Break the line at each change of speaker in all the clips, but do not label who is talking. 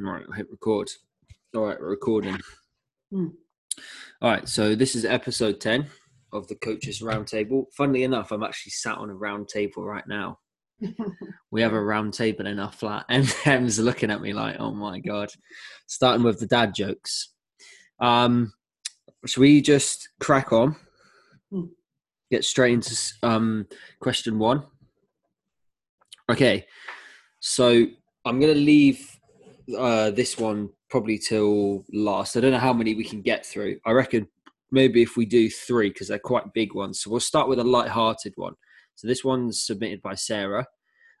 Right, I'll hit record. All right, we're recording.
Hmm.
All right, so this is episode 10 of the Coaches Roundtable. Funnily enough, I'm actually sat on a round table right now. We have a round table in our flat, and Em's looking at me like, oh my God. Starting with the dad jokes. Um, should we just crack on?
Hmm.
Get straight into um, question one. Okay, so I'm going to leave uh, this one probably till last. I don't know how many we can get through. I reckon maybe if we do three because they're quite big ones. So we'll start with a light-hearted one. So this one's submitted by Sarah,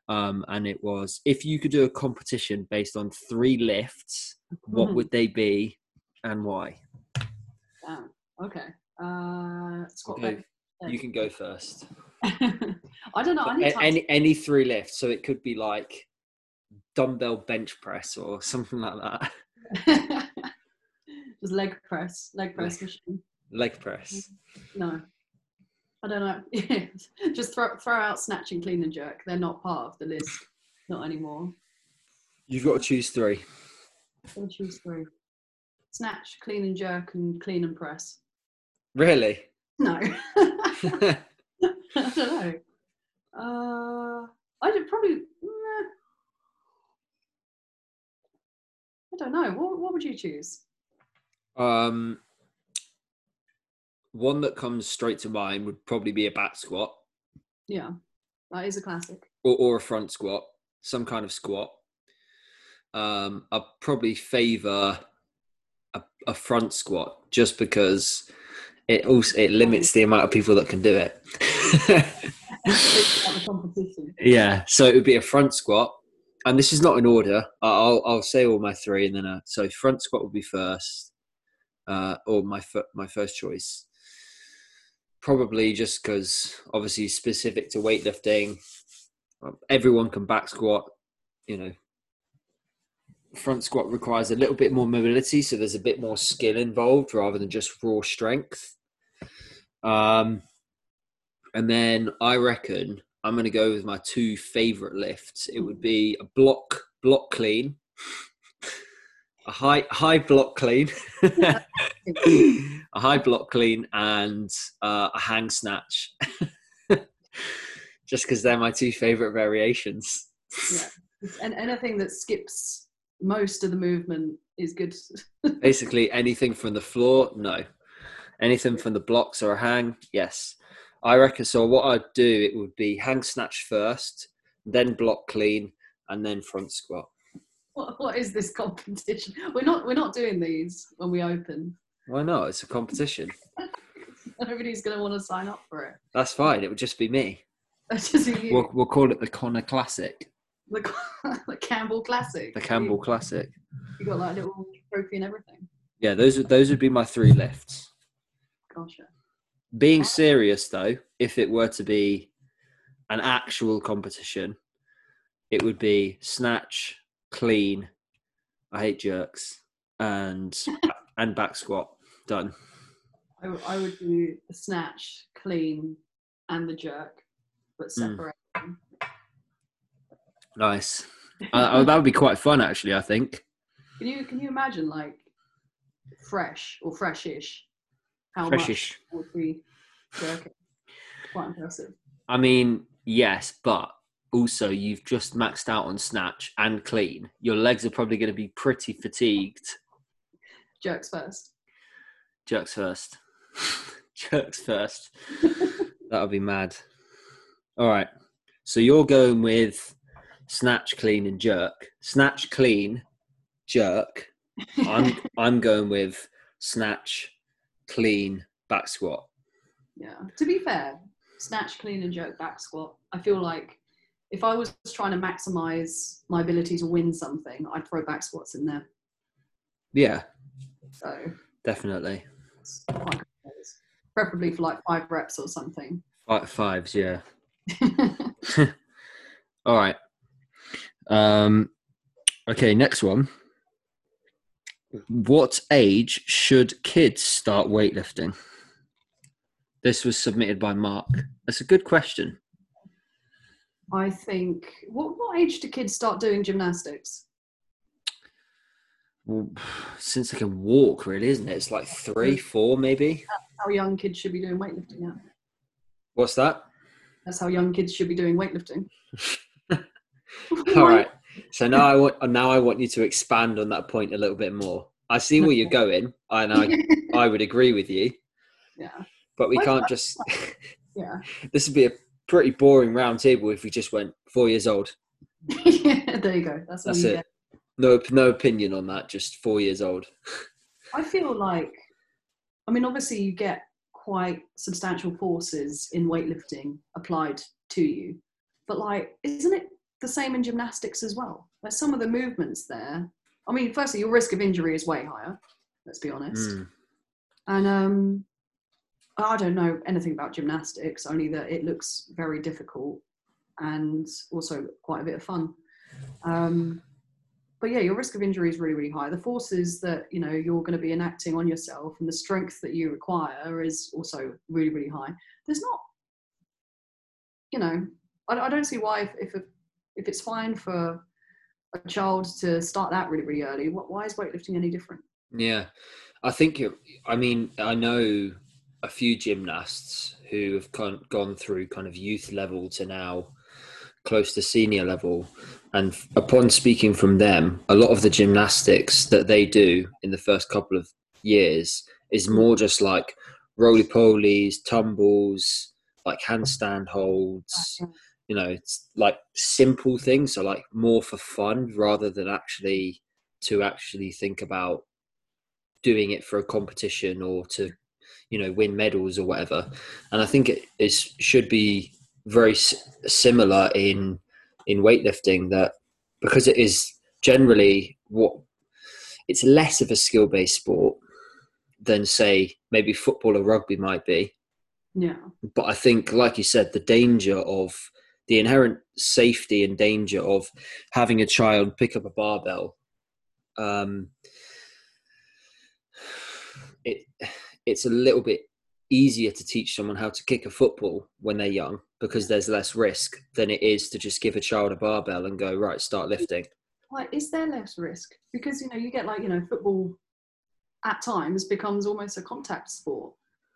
um, and it was if you could do a competition based on three lifts, what
Mhm.
would they be and why?
Damn. Okay. Uh, squat
Okay. You can go first.
I don't know. I need
A-
time.
any any three lifts, so it could be like dumbbell bench press or something like that.
Just leg press, leg press machine.
Leg press.
No, I don't know. Just throw throw out snatch and clean and jerk. They're not part of the list. Not anymore.
You've got to choose three.
I'll choose three. Snatch, clean and jerk, and clean and press.
Really?
No. I don't know. Uh, I did probably. meh. I don't know. What, what would you choose?
um, one that comes straight to mind would probably be a back squat
Yeah, that is a classic.
or, or a front squat, some kind of squat. Um, I'd probably favour a, a front squat just because it also it limits the amount of people that can do it.
It's about the competition.
Yeah, so it would be a front squat, and this is not in order. I'll I'll say all my three, and then uh, so front squat would be first, uh, or my my first choice. Probably just because obviously specific to weightlifting, um, everyone can back squat. You know, front squat requires a little bit more mobility, so there's a bit more skill involved rather than just raw strength. Um, and then I reckon I'm going to go with my two favorite lifts. It would be a block block clean, a high high block clean, a high block clean, and uh, a hang snatch. Just because they're my two favorite variations.
Yeah. And anything that skips most of the movement is good.
Basically, anything from the floor, no. Anything from the blocks or a hang, yes. I reckon so. What I'd do, it would be hang snatch first, then block clean, and then front squat.
What, what is this competition? We're not we're not doing these when we open.
Why not? It's a competition.
Nobody's going to want to sign up for it.
That's fine. It would just be me.
That's just you.
We'll, we'll call it the Connor Classic,
the, the Campbell Classic.
the Campbell
You,
Classic.
you got like a little trophy and everything.
Yeah, those would those would be my three lifts.
Gotcha.
Being serious though, if it were to be an actual competition, it would be snatch, clean. I hate jerks and and back squat. Done.
I, w- I would do the snatch, clean, and the jerk, but
Hmm.
separate. them.
Nice. Uh, oh, that would be quite fun, actually. I think.
Can you can you imagine like fresh or freshish? How
Freshish.
much would? Quite impressive.
I mean, yes, but also you've just maxed out on snatch and clean. Your legs are probably going to be pretty fatigued.
Jerks first.
Jerks first. Jerks first. that would be mad. All right. So you're going with snatch, clean, and jerk. Snatch, clean, jerk. I'm I'm going with snatch, clean, back squat.
Yeah. To be fair, snatch, clean, and jerk back squat. I feel like if I was trying to maximize my ability to win something, I'd throw back squats in there.
Yeah,
So
definitely.
it's quite good players. preferably for like five reps or something.
Five fives, yeah. All right. Um, okay, next one. What age should kids start weightlifting? This was submitted by Mark. That's a good question.
I think. What what age do kids start doing gymnastics?
well, since they can walk, really, isn't it? It's like three, four, maybe.
How young kids should be doing weightlifting. Yeah,
What's that?
that's how young kids should be doing weightlifting.
All right. So now I want now I want you to expand on that point a little bit more. I see where you're going, and I I would agree with you,
yeah,
but we
Why
can't
not?
just.
yeah.
this would be a pretty boring round table if we just went four years old.
yeah, there you go. That's,
That's
you
it.
get.
No, no opinion on that. Just four years old.
I feel like, I mean, obviously, you get quite substantial forces in weightlifting applied to you, but like, isn't it the same in gymnastics as well? Like, some of the movements there. I mean, firstly, your risk of injury is way higher. Let's be honest.
Mm.
And um, I don't know anything about gymnastics, only that it looks very difficult and also quite a bit of fun. Um, but yeah, your risk of injury is really, really high. The forces that you know you're going to be enacting on yourself and the strength that you require is also really, really high. There's not, you know, I, I don't see why if if, if it's fine for a child to start that really, really early, what, why is weightlifting any different?
Yeah, I think. It, I mean, I know a few gymnasts who have con- gone through kind of youth level to now close to senior level, and upon speaking from them, a lot of the gymnastics that they do in the first couple of years is more just like roly polies, tumbles, like handstand holds. You know, it's like simple things, so like more for fun rather than actually to actually think about doing it for a competition or to you know win medals or whatever and i think it is should be very s- similar in in weightlifting that because it is generally what it's less of a skill based sport than say maybe football or rugby might be
Yeah.
but i think like you said the danger of the inherent safety and danger of having a child pick up a barbell um, it it's a little bit easier to teach someone how to kick a football when they're young because there's less risk than it is to just give a child a barbell and go right start lifting.
Like is there less risk? Because you know you get like you know football at times becomes almost a contact sport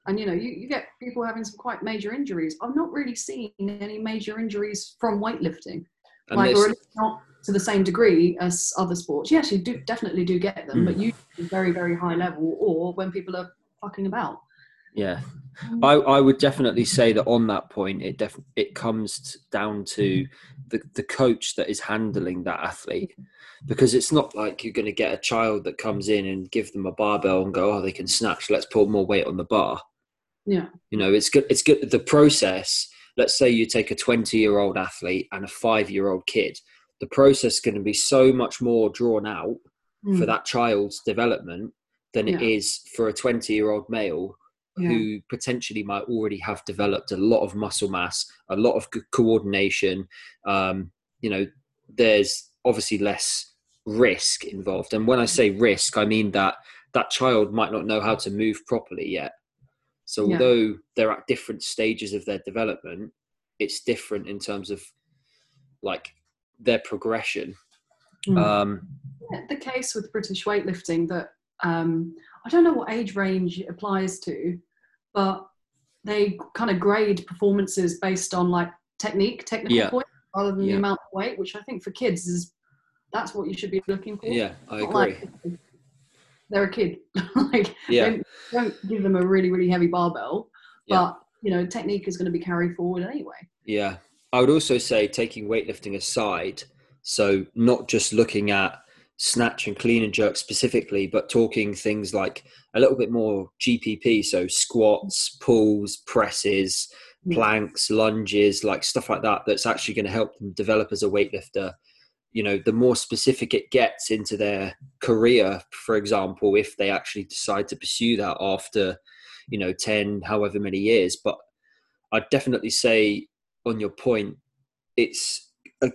and you know you, you get people having some quite major injuries. I've not really seen any major injuries from weightlifting.
And
like or not to the same degree as other sports. Yes you do definitely do get them
Mm.
but you very very high level or when people are fucking about.
Yeah, I, I would definitely say that on that point, it def- it comes down to the the coach that is handling that athlete, because it's not like you're going to get a child that comes in and give them a barbell and go, oh, they can snatch. Let's put more weight on the bar.
Yeah
You know, it's good. It's good. The process. Let's say you take a 20 year old athlete and a five year old kid. The process is going to be so much more drawn out for
Mm.
that child's development than it
Yeah.
is for a 20 year old male
Yeah.
who potentially might already have developed a lot of muscle mass, a lot of coordination. Um, you know, there's obviously less risk involved. And when I say risk, I mean that that child might not know how to move properly yet. So
Yeah.
although they're at different stages of their development, it's different in terms of like their progression.
Mm.
Um,
the case with British weightlifting that um, I don't know what age range it applies to, but they kind of grade performances based on like technique, technical
Yeah.
points, rather than
Yeah.
the amount of weight, which I think for kids is that's what you should be looking for.
yeah, I agree.
like they're a kid. like
Yeah.
don't, don't give them a really really heavy barbell,
Yeah.
but you know technique is going to be carried forward anyway.
Yeah. I would also say taking weightlifting aside, so not just looking at snatch and clean and jerk specifically, but talking things like a little bit more GPP, so squats, pulls, presses, planks, lunges, like stuff like that, that's actually going to help them develop as a weightlifter. You know, the more specific it gets into their career, for example, if they actually decide to pursue that after, you know, 10, however many years. But I'd definitely say on your point, it's a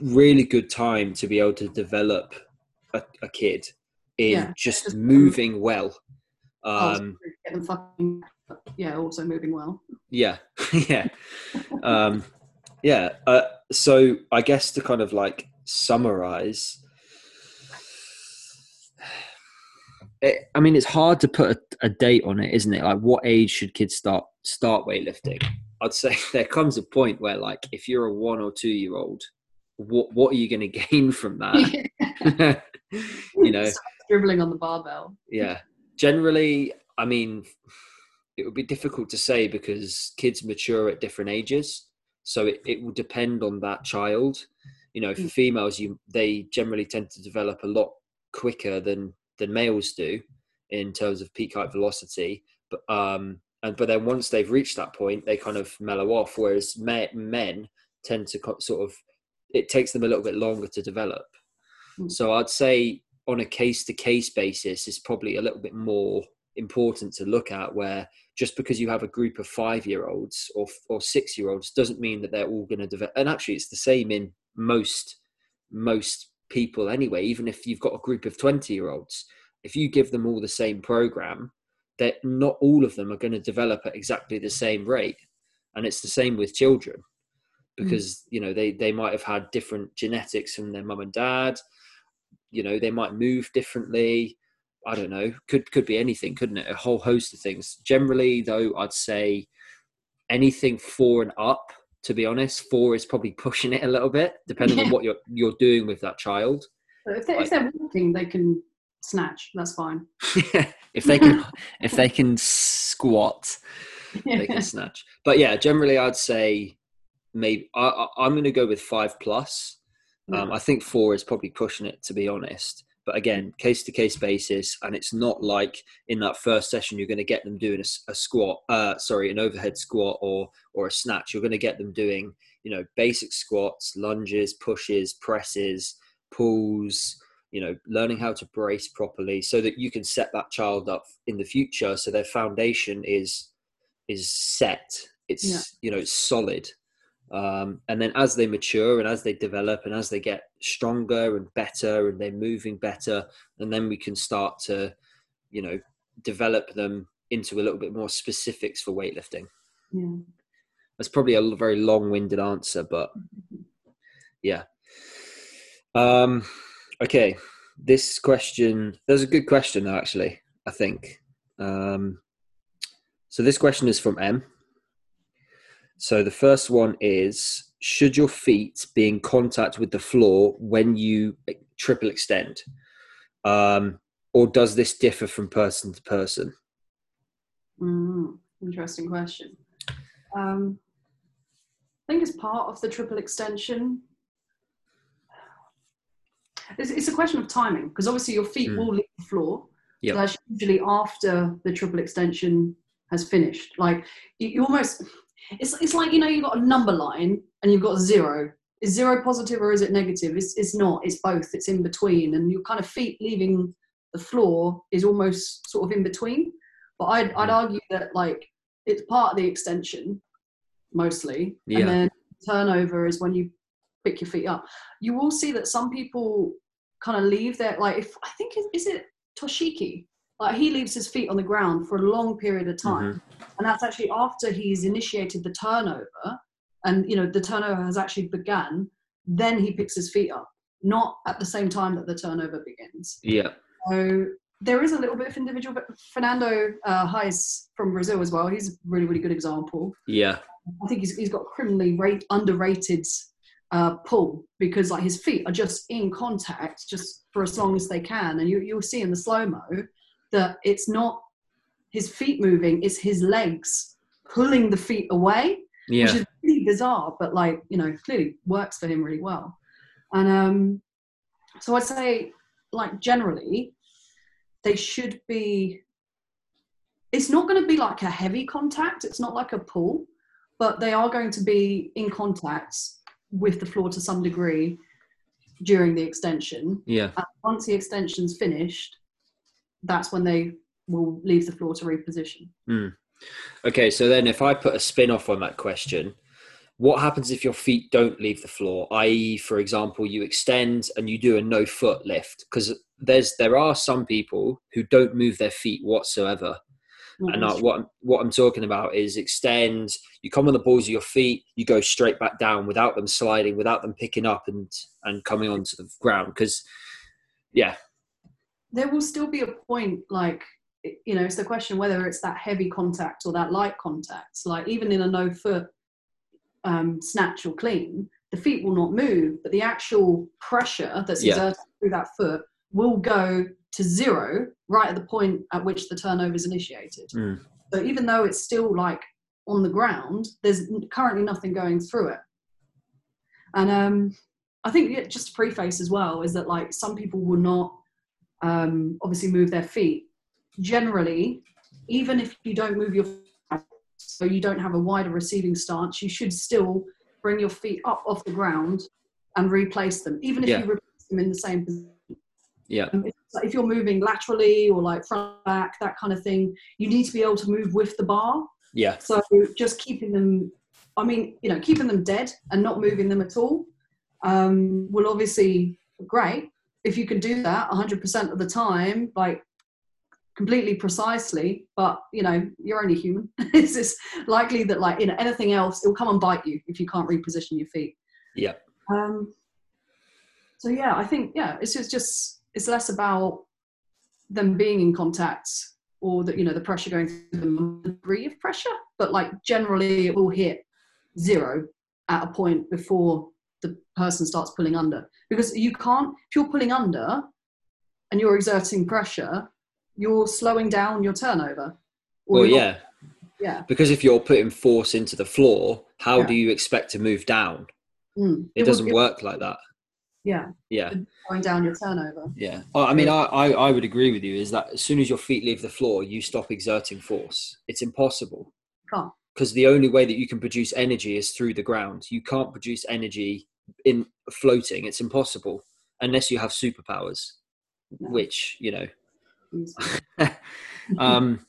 really good time to be able to develop a, a kid in
Yeah,
just
just-
moving well.
Oh,
Um,
get them fucking yeah, also moving well.
yeah, yeah, um, yeah. Uh, so I guess to kind of like summarize, it, I mean, it's hard to put a, a, date on it, isn't it? Like, what age should kids start start weightlifting? I'd say there comes a point where, like, if you're a one or two year old, what what are you going to gain from that? you know,
dribbling on the barbell.
Yeah, generally, I mean, it would be difficult to say because kids mature at different ages, so it, it will depend on that child. You know, for mm. females, you they generally tend to develop a lot quicker than than males do in terms of peak height velocity. But um, and but then once they've reached that point, they kind of mellow off. Whereas men, men tend to sort of it takes them a little bit longer to develop. Mm. So I'd say on a case to case basis is probably a little bit more important to look at where just because you have a group of five year olds or, or six year olds doesn't mean that they're all going to develop and actually it's the same in most most people anyway even if you've got a group of 20 year olds if you give them all the same program that not all of them are going to develop at exactly the same rate. And it's the same with children mm. because mm. you know they they might have had different genetics from their mum and dad. You know they might move differently. I don't know. Could could be anything couldn't it? A whole host of things. Generally though i'd say anything four and up to be honest. Four is probably pushing it a little bit, depending yeah. on what you're you're doing with that child.
if, they, if they're walking, they can snatch. That's fine.
if they can, if they can squat, yeah. they can snatch. But yeah, generally, I'd say maybe I, am going to go with five plus. Um, I think four is probably pushing it, to be honest but again case to case basis and it's not like in that first session you're going to get them doing a, a squat uh, sorry an overhead squat or or a snatch. You're going to get them doing you know basic squats lunges pushes presses pulls you know learning how to brace properly so that you can set that child up in the future. So their foundation is is set. It's yeah. you know it's solid um, and then as they mature and as they develop and as they get stronger and better and they're moving better, and then we can start to, you know, develop them into a little bit more specifics for weightlifting. Yeah. That's probably a very long-winded answer, but yeah. Um, okay, this question. There's a good question though, actually. I think. Um, so this question is from M. So the first one is should your feet be in contact with the floor when you triple extend? Um, or does this differ from person to person?
Mm, interesting question. Um, I think as part of the triple extension, it's, it's a question of timing because obviously your feet mm. will leave the floor. Yep. that's usually after the triple extension has finished. Like you, you almost it's, it's like, you know, you've got a number line and you've got zero. Is zero positive or is it negative? It's, it's not, it's both, it's in between. And your kind of feet leaving the floor is almost sort of in between. But I'd, I'd mm. argue that like it's part of the extension mostly. Yeah. And then turnover is when you pick your feet up. You will see that some people kind of leave their, like, if I think, is it Toshiki? Like he leaves his feet on the ground for a long period of time, mm-hmm. and that's actually after he's initiated the turnover, and you know the turnover has actually begun. Then he picks his feet up, not at the same time that the turnover begins.
Yeah.
So there is a little bit of individual, but Fernando uh, Reis from Brazil as well. He's a really, really good example.
Yeah.
I think he's, he's got criminally rate, underrated uh, pull because like his feet are just in contact just for as long as they can, and you you'll see in the slow mo that it's not his feet moving, it's his legs pulling the feet away, yeah. which is really bizarre, but like, you know, clearly works for him really well. And um, so I'd say, like, generally, they should be, it's not going to be like a heavy contact, it's not like a pull, but they are going to be in contact with the floor to some degree during the extension.
Yeah.
And once the extension's finished, that's when they will leave the floor to reposition.
Mm. Okay, so then if I put a spin off on that question, what happens if your feet don't leave the floor? I.e., for example, you extend and you do a no foot lift because there's there are some people who don't move their feet whatsoever. and I, what what I'm talking about is extend. You come on the balls of your feet. You go straight back down without them sliding, without them picking up and and coming onto the ground. Because, yeah,
there will still be a point like you know it's the question whether it's that heavy contact or that light contact like even in a no foot um, snatch or clean the feet will not move but the actual pressure that's
Yeah.
exerted through that foot will go to zero right at the point at which the turnover is initiated
Mm.
so even though it's still like on the ground there's currently nothing going through it and um i think just to preface as well is that like some people will not um obviously move their feet generally even if you don't move your feet, so you don't have a wider receiving stance you should still bring your feet up off the ground and replace them even if
Yeah.
you replace them in the same position
Yeah.
um, if, like, if you're moving laterally or like front back that kind of thing you need to be able to move with the bar
Yeah.
so just keeping them, I mean, you know, keeping them dead and not moving them at all um, will obviously great if you can do that 100% of the time, like completely precisely. But you know, you're only human. it's just likely that like you know anything else, it will come and bite you if you can't reposition your feet.
Yeah.
Um, so yeah, I think yeah, it's just just it's less about them being in contact or that you know the pressure going through them, the degree of pressure, but like generally it will hit zero at a point before the person starts pulling under because you can't if you're pulling under and you're exerting pressure, you're slowing down your turnover.
Well, yeah.
yeah,
Because if you're putting force into the floor, how
Yeah.
do you expect to move down?
Mm.
It
will-
doesn't work like that.
Yeah,
Yeah.
going down your turnover.
Yeah. I mean, I, I, I would agree with you is that as soon as your feet leave the floor, you stop exerting force. It's impossible.
Can't.
Because the only way that you can produce energy is through the ground. You can't produce energy in floating. It's impossible unless you have superpowers,
No.
which, you know. Um,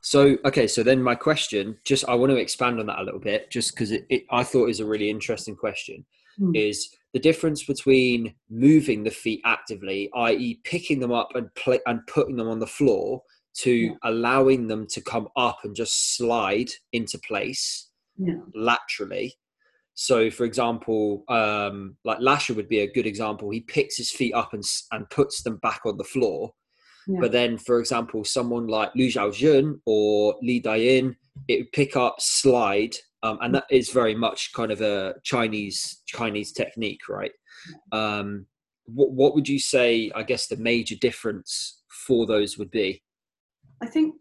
so, okay. So then my question, just I want to expand on that a little bit, just because it, it, I thought is a really interesting question
Hmm.
is the difference between moving the feet actively, i.e., picking them up and and putting them on the floor, to
Yeah.
allowing them to come up and just slide into place
Yeah.
laterally. So, for example, um, like Lasha would be a good example. He picks his feet up and and puts them back on the floor.
Yeah.
But then, for example, someone like Lu Xiaojun or Li Dayin, it would pick up, slide, um, and that is very much kind of a Chinese Chinese technique, right? Um, what, what would you say? I guess the major difference for those would be.
I think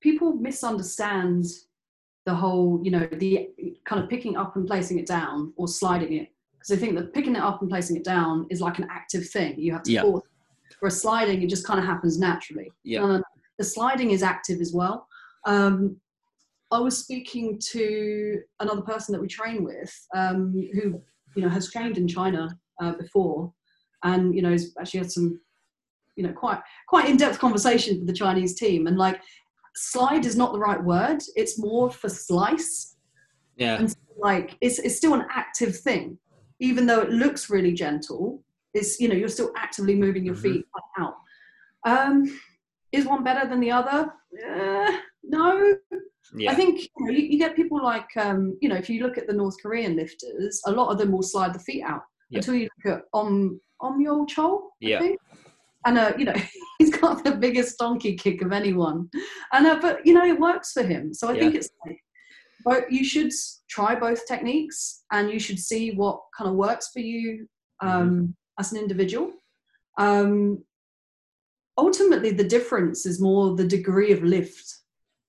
people misunderstand the whole, you know, the kind of picking up and placing it down or sliding it. Because they think that picking it up and placing it down is like an active thing. You have to
Yeah.
force. Whereas sliding, it just kind of happens naturally.
Yeah.
No. The sliding is active as well. Um, I was speaking to another person that we train with, um, who you know has trained in China uh, before, and you know has actually had some, you know, quite quite in-depth conversations with the Chinese team. And like, slide is not the right word; it's more for slice.
Yeah,
And like, it's it's still an active thing, even though it looks really gentle. It's you know you're still actively moving your
Mhm.
feet out. Um, is one better than the other? Uh, no,
yeah,
I think you, know, you, you get people like, um, you know, if you look at the North Korean lifters, a lot of them will slide the feet out
Yeah.
until you look at Om Omyo Chol, I
Yeah.
think. And uh, you know, he's got the biggest donkey kick of anyone, and uh, but you know, it works for him. So I think it's like, but you should try both techniques, and you should see what kind of works for you um,
Mm-hmm.
as an individual. Um, ultimately, the difference is more the degree of lift,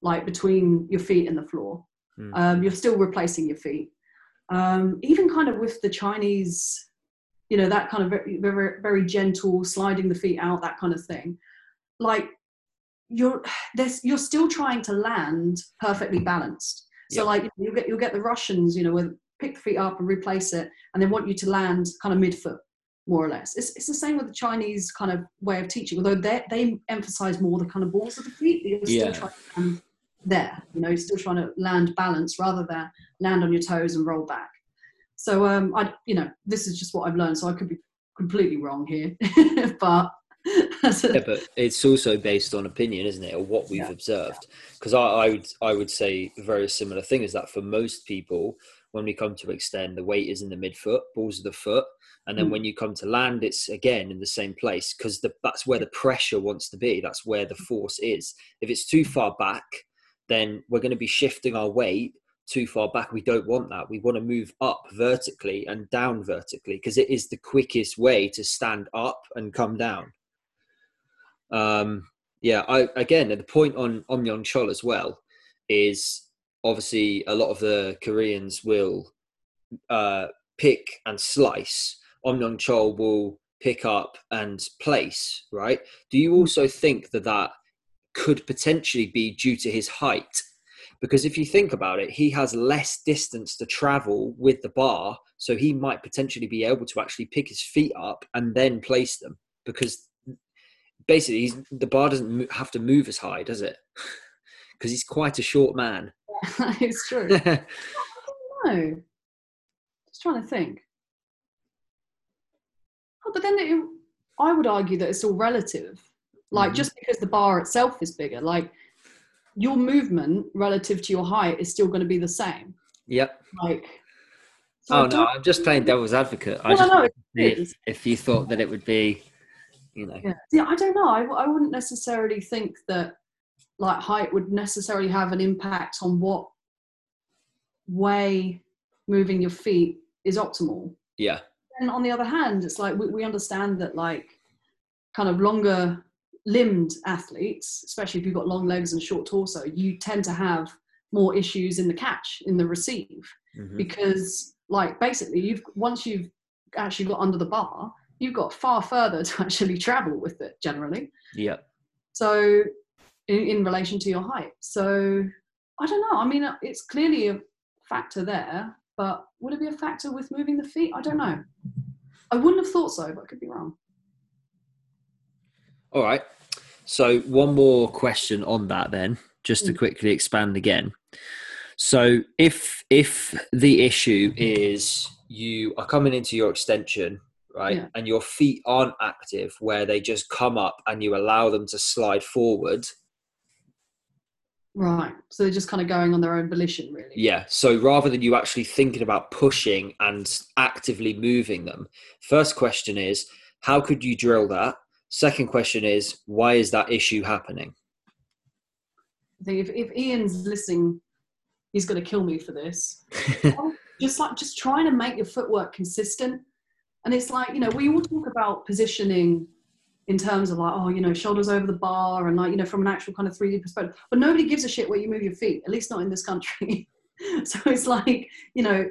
like between your feet and the floor.
Mm.
Um, you're still replacing your feet. Um, even kind of with the Chinese, you know, that kind of very, very, very gentle sliding the feet out, that kind of thing. Like you're, there's, you're still trying to land perfectly balanced. So
Yeah.
like you'll get you'll get the Russians, you know, with pick the feet up and replace it, and they want you to land kind of midfoot, more or less. It's, it's the same with the Chinese kind of way of teaching, although they they emphasize more the kind of balls of the feet. You're still
Yeah.
trying to land there, you know, you're still trying to land balance rather than land on your toes and roll back. So um, I, you know, this is just what I've learned. So I could be completely wrong here, but
yeah, but it's also based on opinion, isn't it, or what we've
Yeah.
observed? Because I, I would I would say a very similar thing is that for most people, when we come to extend, the weight is in the midfoot, balls of the foot, and then
Mm.
when you come to land it's again in the same place because that's where the pressure wants to be that's where the force is if it's too far back then we're going to be shifting our weight too far back we don't want that we want to move up vertically and down vertically because it is the quickest way to stand up and come down um yeah i again the point on Om Yun Chol as well is obviously a lot of the koreans will uh pick and slice Om Yun Chol will pick up and place, right? Do you also think that that could potentially be due to his height? Because if you think about it, he has less distance to travel with the bar, so he might potentially be able to actually pick his feet up and then place them. Because basically, he's, the bar doesn't have to move as high, does it? Because he's quite a short man.
it's true. No. Just trying to think. Oh, but then it, I would argue that it's all relative. Like
Mhm.
just because the bar itself is bigger, like your movement relative to your height is still going to be the same.
yep.
Like. so
Oh no, I'm just playing devil's advocate. I
No,
just
no,
wanted to see
it
if, if you thought that it would be, you know.
Yeah. yeah, I don't know. I, I wouldn't necessarily think that like height would necessarily have an impact on what way moving your feet is optimal.
Yeah.
And on the other hand, it's like we, we understand that like kind of longer limbed athletes, especially if you've got long legs and short torso, you tend to have more issues in the catch, in the receive,
Mhm.
because like basically you've once you've actually got under the bar, you've got far further to actually travel with it generally.
Yeah.
So in, in relation to your height. So I don't know. I mean, uh, it's clearly a factor there, but would it be a factor with moving the feet? I don't know. I wouldn't have thought so, but I could be wrong.
All right. So one more question on that then, just to
Mm.
quickly expand again. So if if the issue is you are coming into your extension, right,
Yeah.
and your feet aren't active where they just come up and you allow them to slide forward,
Right. So they're just kind of going on their own volition, really.
Yeah. So rather than you actually thinking about pushing and actively moving them, first question is how could you drill that? Second question is why is that issue happening?
I think if, if Ian's listening, he's going to kill me for this. just like just trying to make your footwork consistent and it's like you know we all talk about positioning in terms of like oh you know shoulders over the bar and like you know from an actual kind of 3d perspective but nobody gives a shit where you move your feet at least not in this country so it's like you know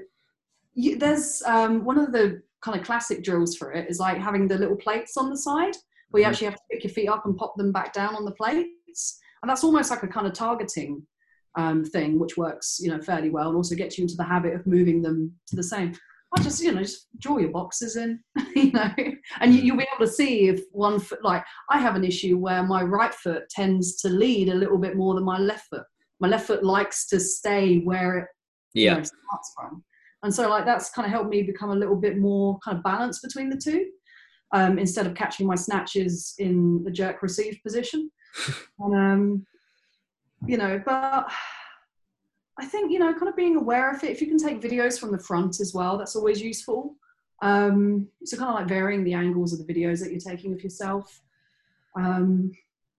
you, there's um, one of the kind of classic drills for it is like having the little plates on the side where you
Mhm.
actually have to pick your feet up and pop them back down on the plates and that's almost like a kind of targeting um, thing, which works, you know, fairly well, and also gets you into the habit of moving them to the same. I just, you know, just draw your boxes in, you know, and you, you'll be able to see if one foot, like I have an issue where my right foot tends to lead a little bit more than my left foot. My left foot likes to stay where it you
yeah.
know, starts from, and so like that's kind of helped me become a little bit more kind of balanced between the two, um, instead of catching my snatches in the jerk receive position, and um, you know, but I think you know, kind of being aware of it. If you can take videos from the front as well, that's always useful. Um, so kind of like varying the angles of the videos that you're taking of yourself, um,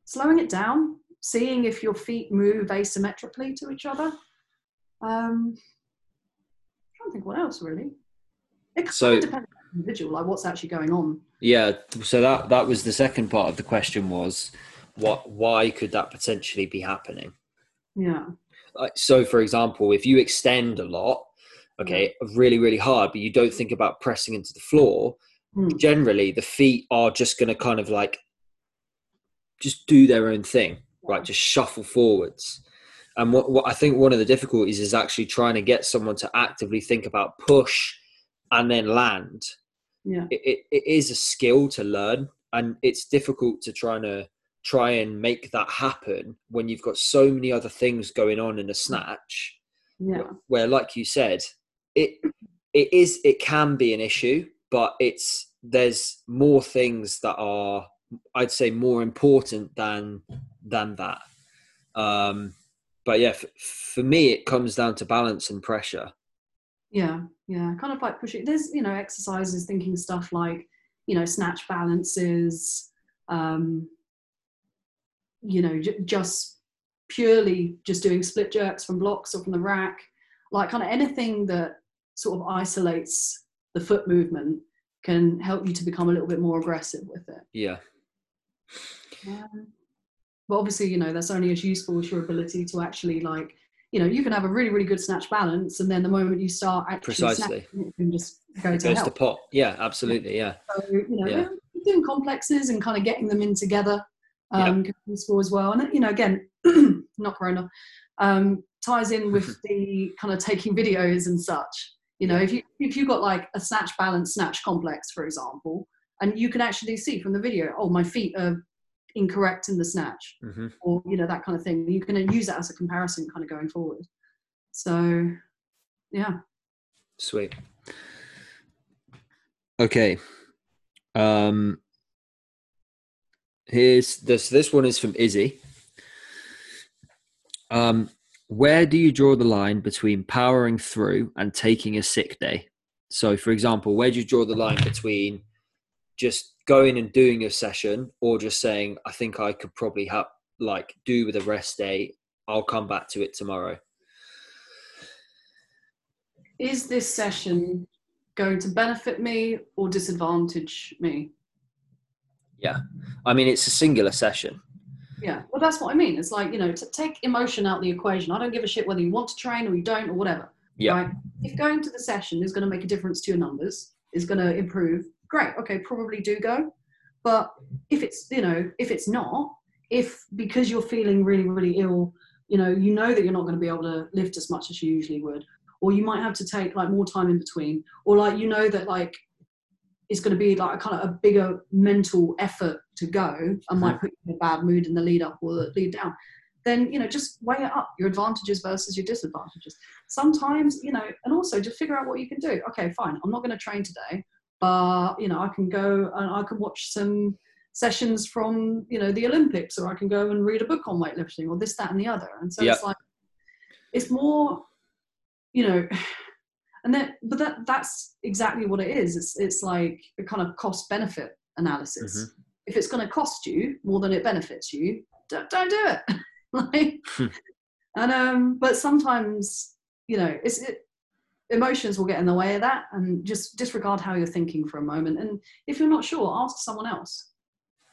slowing it down, seeing if your feet move asymmetrically to each other. Um, I don't think what else really. It kind
So-
of depends individual, like what's actually going on.
Yeah. So that that was the second part of the question was what why could that potentially be happening?
Yeah,
like so for example if you extend a lot okay really really hard but you don't think about pressing into the floor
Hmm.
generally the feet are just going to kind of like just do their own thing right just shuffle forwards and what, what i think one of the difficulties is actually trying to get someone to actively think about push and then land
yeah,
it, it, it is a skill to learn and it's difficult to try to try and make that happen when you've got so many other things going on in a snatch.
Yeah,
where like you said it it is it can be an issue but it's there's more things that are i'd say more important than than that. Um but yeah for me it comes down to balance and pressure
Yeah, yeah, kind of like pushing. There's you know exercises, thinking stuff like you know snatch balances, um, you know j- just purely just doing split jerks from blocks or from the rack, like kind of anything that sort of isolates the foot movement can help you to become a little bit more aggressive with it.
Yeah.
Um, but obviously, you know, that's only as useful as your ability to actually like, you know, you can have a really, really good snatch balance, and then the moment you start actually
Precisely.
snatching, it can just go
It
to
goes
hell.
to pot. Yeah, absolutely. Yeah.
So, you know,
Yeah.
doing complexes and kind of getting them in together um, be useful as well. And, you know, again, not Corona, um, ties in with the kind of taking videos and such. You know, if you if you've got like a snatch balance snatch complex, for example, and you can actually see from the video, oh, my feet are incorrect in the snatch,
hmm
or you know that kind of thing. You can use that as a comparison, kind of going forward. So, yeah,
Sweet. Okay. Um here's this this one is from Izzy. Um where do you draw the line between powering through and taking a sick day? So for example, where do you draw the line between just going and doing your session or just saying I think I could probably have like do with a rest day. I'll come back to it tomorrow.
is this session going to benefit me or disadvantage me? Yeah.
I mean it's a singular session.
Yeah, well, that's what I mean. It's like, you know, to take emotion out of the equation. I don't give a shit whether you want to train or you don't or whatever.
Yeah.
Right? If going to the session is going to make a difference to your numbers, is going to improve, great. Okay, probably do go. But if it's, you know, if it's not, if because you're feeling really, really ill, you know, you know that you're not going to be able to lift as much as you usually would, or you might have to take like more time in between, or like you know that like it's going to be like a kind of a bigger mental effort to go and might hmm. put you in a bad mood in the lead up or the lead down then you know just weigh it up your advantages versus your disadvantages sometimes you know and also just figure out what you can do okay fine i'm not going to train today but you know i can go and i can watch some sessions from you know the olympics or i can go and read a book on weightlifting or this that and the other and so
Yep.
it's like it's more you know and then but that that's exactly what it is it's it's like a kind of cost benefit analysis
Mhm.
if it's going to cost you more than it benefits you don't, don't do it like
Hmm.
and um but sometimes you know it's it, emotions will get in the way of that and just disregard how you're thinking for a moment and if you're not sure ask someone else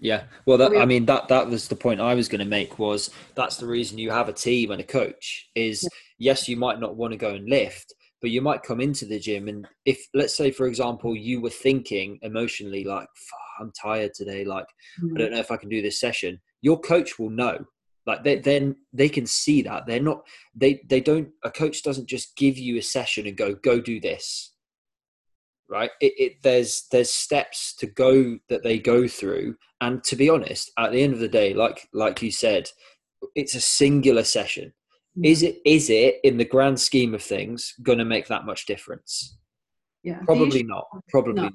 Yeah. Well, that, I mean, that that was the point I was going to make. Was that's the reason you have a team and a coach? Is yes, you might not want to go and lift, but you might come into the gym and if, let's say, for example, you were thinking emotionally like, "I'm tired today," like I mm. don't know if I can do this session. Your coach will know. Like they then they can see that they're not they they don't a coach doesn't just give you a session and go go do this. Right? It, it there's there's steps to go that they go through, and to be honest, at the end of the day, like like you said, it's a singular session.
Yeah.
Is it is it in the grand scheme of things going to make that much difference?
yeah
Probably not. Probably
No.
not.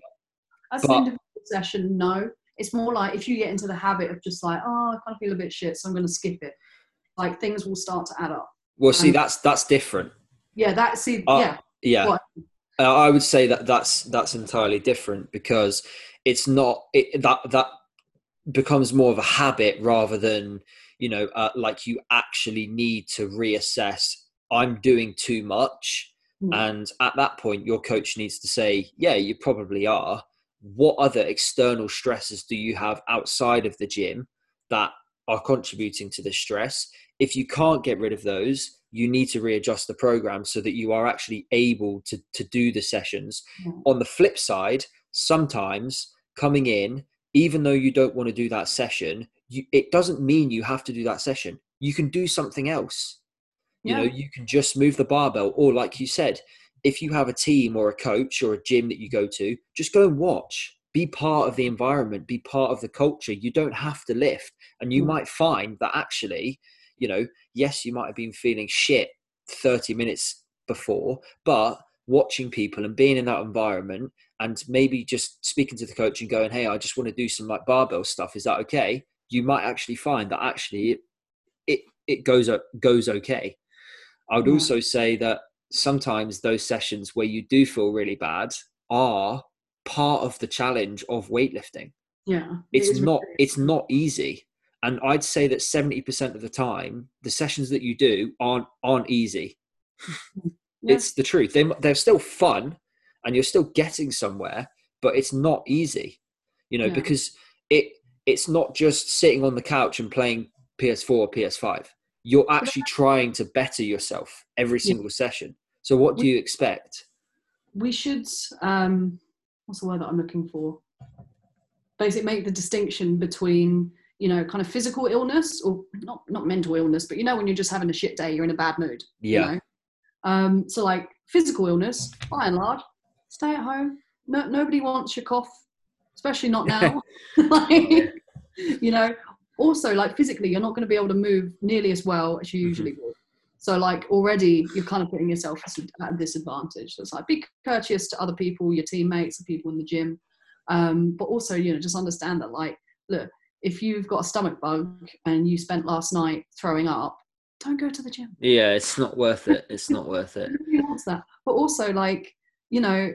as
But-
an individual session no it's more like if you get into the habit of just like oh i kind of feel a bit shit so i'm going to skip it like things will start to add up
Well, see, that's that's different.
yeah that see
Uh,
yeah
Yeah.
What?
Uh, I would say that that's that's entirely different because it's not it, that that becomes more of a habit rather than you know uh, like you actually need to reassess. I'm doing too much,
Hmm.
and at that point, your coach needs to say, "Yeah, you probably are." What other external stresses do you have outside of the gym that are contributing to the stress? If you can't get rid of those, you need to readjust the program so that you are actually able to, to do the sessions.
Yeah.
On the flip side, sometimes coming in, even though you don't want to do that session, you, it doesn't mean you have to do that session. You can do something else. You know, you can just move the barbell, or like you said, if you have a team or a coach or a gym that you go to, just go and watch. Be part of the environment, be part of the culture. You don't have to lift. And you
Mm.
might find that actually, you know, yes, you might have been feeling shit 30 minutes before, but watching people and being in that environment and maybe just speaking to the coach and going, Hey, I just want to do some like barbell stuff. Is that okay? You might actually find that actually it, it, it goes, goes okay. I would also say that sometimes those sessions where you do feel really bad are part of the challenge of weightlifting.
Yeah.
It's not it's not easy. And I'd say that 70% of the time, the sessions that you do aren't aren't easy.
Yeah.
It's the truth. They, they're still fun and you're still getting somewhere, but it's not easy, you know,
Yeah.
because it it's not just sitting on the couch and playing PS4 or PS5. You're actually trying to better yourself every
Yeah.
single session. So what do you expect?
we should um what's the word that i'm looking for basically make the distinction between you know kind of physical illness or not not mental illness but you know when you're just having a shit day you're in a bad mood you
Yeah.
know? um so like physical illness by and large stay at home no, nobody wants your cough especially not now like, you know also like physically you're not going to be able to move nearly as well as you
Mhm.
usually would so like already you're kind of putting yourself at a disadvantage so it's like be courteous to other people your teammates the people in the gym um, but also you know just understand that like look if you've got a stomach bug and you spent last night throwing up don't go to the gym
Yeah, it's not worth it. It's not worth it.
Wants that. But also, like, you know,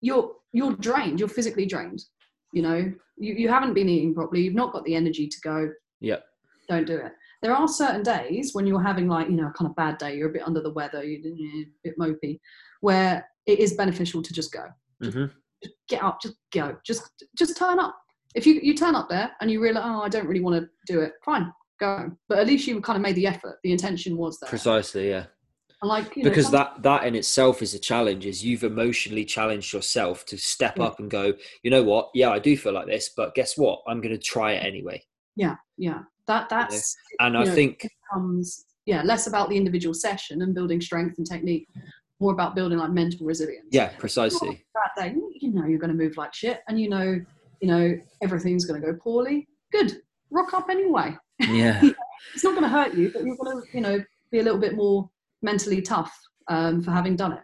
you're you're drained. You're physically drained. You know, you, you haven't been eating properly. You've not got the energy to go.
Yeah.
Don't do it. There are certain days when you're having like you know a kind of bad day. You're a bit under the weather. You're a bit mopey, where it is beneficial to just go.
hmm
Just get up. Just go. Just just turn up. If you you turn up there and you realize, oh, I don't really want to do it. Fine, go. But at least you kind of made the effort. The intention was there.
Precisely, yeah.
Like you know,
because
some-
that that in itself is a challenge is you've emotionally challenged yourself to step
Yeah.
up and go you know what? Yeah i do feel like this but guess what? I'm going to try it anyway.
Yeah, yeah. That that's
and i
know,
think
becomes yeah less about the individual session and building strength and technique more about building like mental resilience.
Yeah precisely.
that day you- you know you're going to move like shit and you know you know everything's going to go poorly. Good. Rock up anyway.
Yeah.
It's not going to hurt you but you're going to you know be a little bit more mentally tough um, for having done it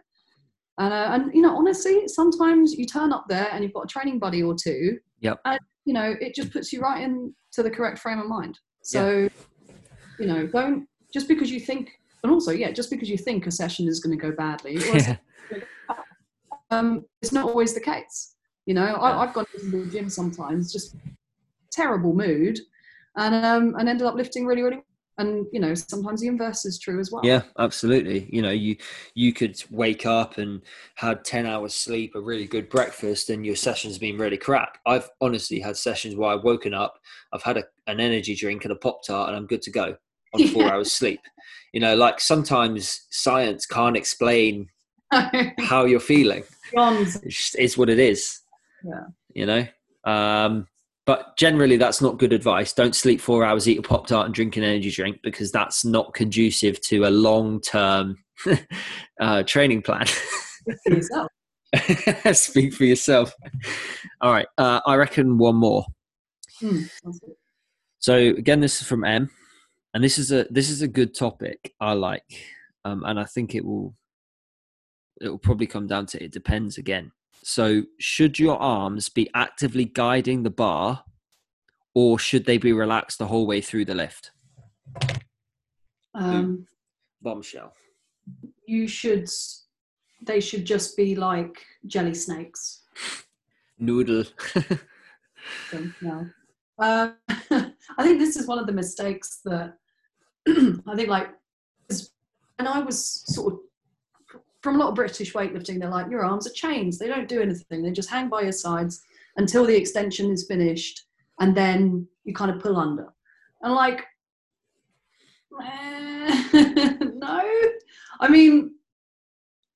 and, uh, and you know honestly sometimes you turn up there and you've got a training buddy or two
Yep.
and you know it just puts you right into the correct frame of mind so you know don't just because you think and also yeah just because you think a session is going to go badly um, it's not always the case. You know, I, I've gone to the gym sometimes, just terrible mood, and um, and ended up lifting really, really. And you know, sometimes the inverse is true as well.
yeah absolutely. You know you you could wake up and had 10 hours sleep a really good breakfast and your session's been really crap. I've honestly had sessions where i've woken up i've had a, an energy drink and a pop tart and i'm good to go on four
Yeah.
hours sleep. You know like sometimes science can't explain how you're feeling.
Beyond,
it just is what it is.
Yeah.
you know? Um but generally that's not good advice. Don't sleep four hours eat a pop tart and drink an energy drink because that's not conducive to a long term uh, training plan.
For yourself.
speak for yourself. All right uh, i reckon one more.
Good.
so again this is from m and this is a this is a good topic i like um, and i think it will it will probably come down to it depends again so should your arms be actively guiding the bar or should they be relaxed the whole way through the lift
Um,
bombshell
you should. They should just be like jelly snakes.
noodle
no. Um, I think this is one of the mistakes that I think, like, when I was sort of from a lot of British weightlifting, they're like, your arms are chains. They don't do anything. They just hang by your sides until the extension is finished, and then you kind of pull under. And like, eh, no. I mean,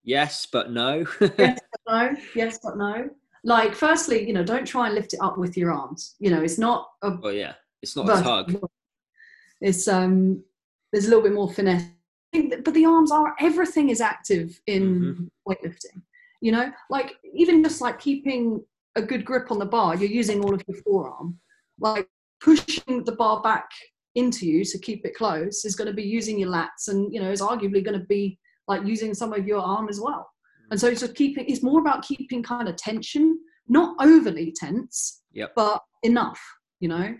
yes but no
yes but no yes but no like firstly you know don't try and lift it up with your arms you know it's not a
well yeah it's not a tug
it's um there's a little bit more finesse I think that- but the arms are everything is active in weightlifting you know? Like even just like keeping a good grip on the bar you're using all of your forearm like pushing the bar back into you to keep it close is going to be using your lats and you know is arguably going to be like using some of your arm as well. And so it's just keeping it's more about keeping kind of tension not overly tense
Yep.
but enough you know?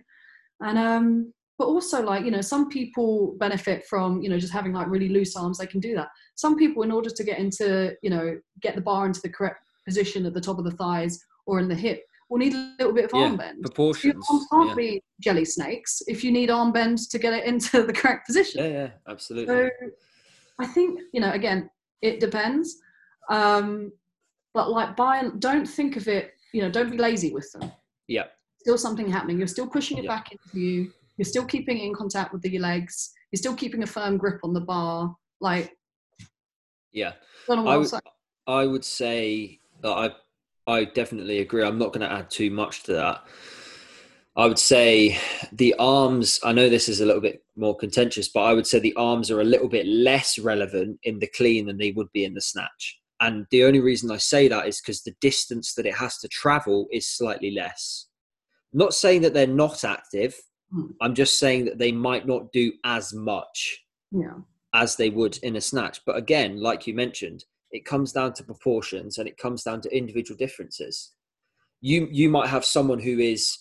And um but also like you know some people benefit from you know just having like really loose arms they can do that some people in order to get into you know get the bar into the correct position at the top of the thighs or in the hip will need a little bit of
Yeah,
arm bend
Proportions.
your arms can't
Yeah.
be jelly snakes if you need arm bend to get it into the correct position
yeah, yeah, absolutely.
so I think you know again it depends, um, but like by and don't think of it. You know, don't be lazy with them.
yeah,
Still something happening. You're still pushing it
Yeah.
back into you. You're still keeping in contact with your legs. You're still keeping a firm grip on the bar. Like
yeah.
I don't know what
I would,
I-
I would say I, I definitely agree. I'm not going to add too much to that. I would say the arms. I know this is a little bit more contentious, but I would say the arms are a little bit less relevant in the clean than they would be in the snatch. And the only reason I say that is because the distance that it has to travel is slightly less. Not saying that they're not active.
Hmm.
I'm just saying that they might not do as much
yeah,
as they would in a snatch. But again, like you mentioned, it comes down to proportions and it comes down to individual differences. You you might have someone who is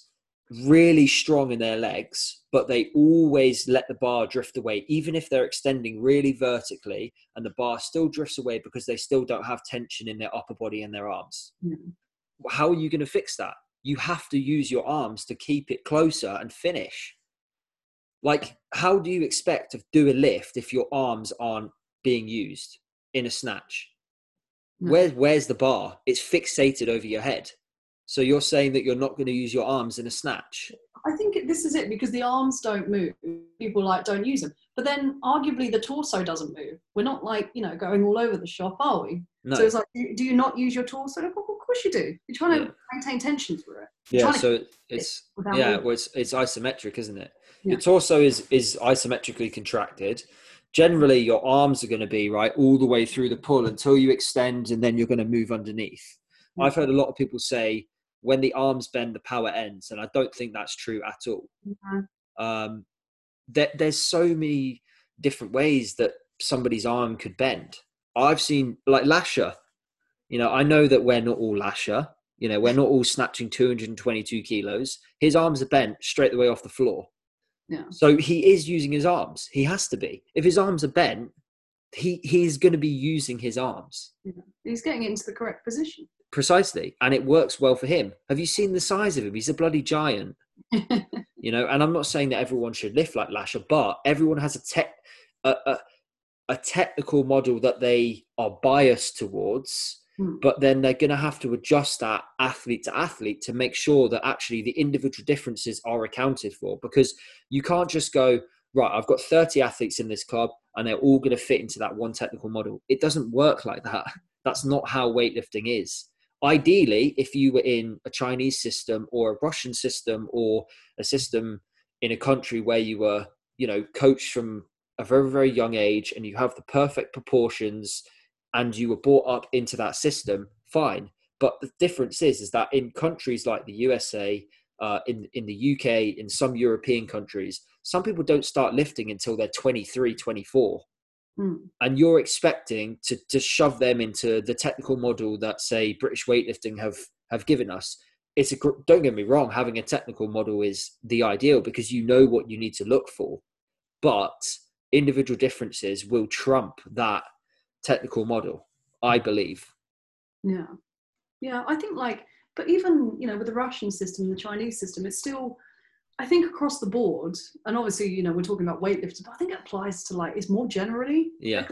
really strong in their legs, but they always let the bar drift away, even if they're extending really vertically, and the bar still drifts away because they still don't have tension in their upper body and their arms.
Yeah.
How are you going to fix that? You have to use your arms to keep it closer and finish. Like, how do you expect to do a lift if your arms aren't being used in a snatch?
No.
Where, where's the bar? It's fixated over your head. So you're saying that you're not going to use your arms in a snatch?
I think this is it because the arms don't move. People like don't use them, but then arguably the torso doesn't move. We're not like you know going all over the shop, are we?
No.
So it's like, do you not use your torso? Like, well, of course you do. You're trying
Yeah.
to maintain tension through it. You're
yeah. So it's
without
yeah. Well, it's it's isometric, isn't it?
Yeah.
Your torso is is isometrically contracted. Generally, your arms are going to be right all the way through the pull until you extend, and then you're going to move underneath.
Mm.
I've heard a lot of people say when the arms bend, the power ends, and I don't think that's true at all.
Mhm.
um, there, there's so many different ways that somebody's arm could bend. I've seen like Lasha. You know, I know that we're not all Lasha. You know, we're not all snatching 222 kilos. His arms are bent straight the way off the floor.
Yeah.
So he is using his arms. He has to be. If his arms are bent, he he's going to be using his arms
He's getting into the correct position.
Precisely, and it works well for him. Have you seen the size of him? He's a bloody giant you know and i'm not saying that everyone should lift like Lasha but everyone has a tech a, a, a technical model that they are biased towards
Hmm.
but then they're going to have to adjust that athlete to athlete to make sure that actually the individual differences are accounted for because you can't just go right i've got 30 athletes in this club and they're all going to fit into that one technical model it doesn't work like that that's not how weightlifting is ideally if you were in a chinese system or a russian system or a system in a country where you were you know coached from a very very young age and you have the perfect proportions and you were brought up into that system fine. But the difference is is that in countries like the usa uh, in in the uk in some european countries some people don't start lifting until they're 23 24
Hmm.
and you're expecting to to shove them into the technical model that say British weightlifting have have given us. It's a don't get me wrong, having a technical model is the ideal because you know what you need to look for, but individual differences will trump that technical model. I believe.
Yeah. Yeah, I think like, but even, you know, with the Russian system, the Chinese system, it's still, I think across the board, and obviously, you know, we're talking about weightlifters, but I think it applies to like, it's more generally
Yeah.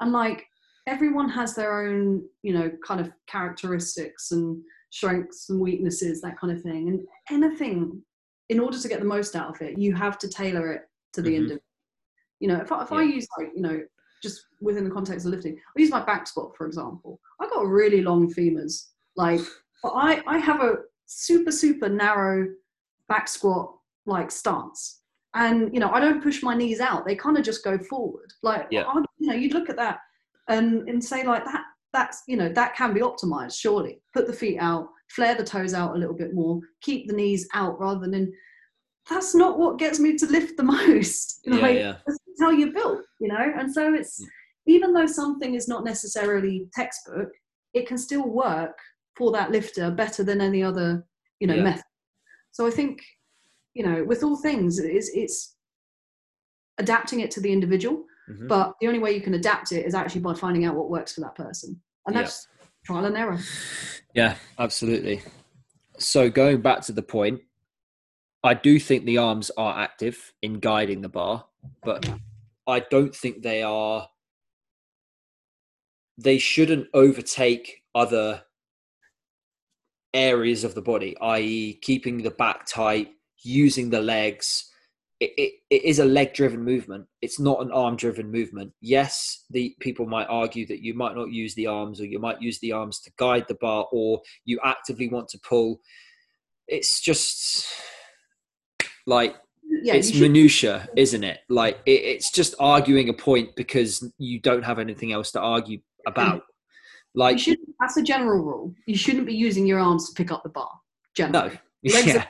And like, everyone has their own, you know, kind of characteristics and strengths and weaknesses, that kind of thing. And anything, in order to get the most out of it, you have to tailor it to the
Mhm.
individual. You know, if I, if I use like, you know, just within the context of lifting, I use my back squat, for example. I got really long femurs. Like, but I, I have a super, super narrow back squat like stance. And, you know, I don't push my knees out. They kind of just go forward. Like,
Yeah.
I, you know, you'd look at that and, and say like that, that's, you know, that can be optimized, surely. Put the feet out, flare the toes out a little bit more, keep the knees out rather than in. That's not what gets me to lift the most.
Yeah,
Like,
yeah.
that's how you're built, you know? And so it's,
Mm.
even though something is not necessarily textbook, it can still work for that lifter better than any other, you know,
Yeah.
method. So I think, you know, with all things, it's it's adapting it to the individual.
Mhm.
But the only way you can adapt it is actually by finding out what works for that person, and
Yeah.
that's trial and error.
Yeah, absolutely. So going back to the point, I do think the arms are active in guiding the bar, but I don't think they are. They shouldn't overtake other areas of the body, i.e., keeping the back tight, using the legs. It, it, it is a leg driven movement. It's not an arm driven movement. Yes, the people might argue that you might not use the arms or you might use the arms to guide the bar or you actively want to pull. It's just like
Yeah,
it's minutia, isn't it? Like it, it's just arguing a point because you don't have anything else to argue about. Like.
That's a general rule. You shouldn't be using your arms to pick up the bar.
no,
Generally, Legs
yeah,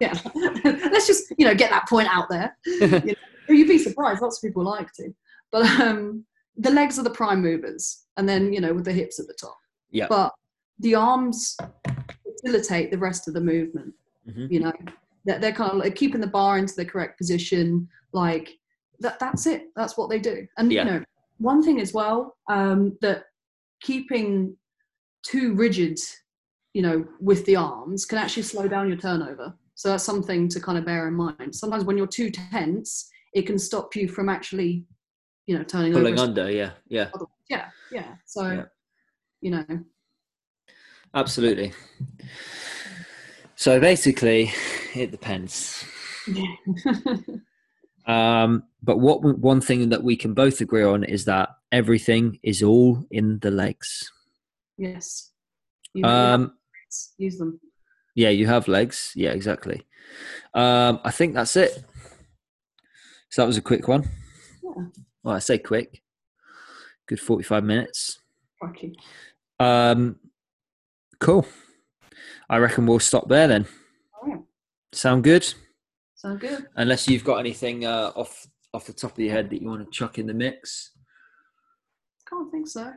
yeah. Let's just you know get that point out there. you know, you'd be surprised. Lots of people like to, but um, the legs are the prime movers, and then you know with the hips at the top.
Yeah.
But the arms facilitate the rest of the movement.
Mhm.
You know, that they're kind of like keeping the bar into the correct position. Like that. That's it. That's what they do. And
Yeah.
you know, one thing as well um, that keeping too rigid, you know, with the arms can actually slow down your turnover. So that's something to kind of bear in mind. Sometimes when you're too tense, it can stop you from actually, you know, turning
pulling
over.
under. Yeah, yeah,
Yeah, yeah. So,
Yeah.
you know,
absolutely. So basically, it depends. Um, but what one thing that we can both agree on is that everything is all in the legs.
yes. You,
Um,
use them.
yeah, you have legs. Yeah, exactly. Um, I think that's it. So that was a quick one.
Yeah.
Well, I say quick. Good forty-five minutes.
Crikey.
Um, cool. I reckon we'll stop there then.
All right.
Sound good?
Sound good?
Unless you've got anything uh, off off the top of your head that you want to chuck in the mix.
I can't think so.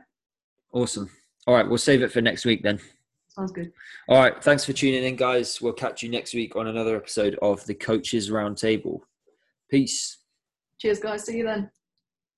Awesome. All right, we'll save it for next week then.
Sounds good.
All right, thanks for tuning in, guys. We'll catch you next week on another episode of the Coaches Roundtable. Peace.
Cheers, guys. See you then.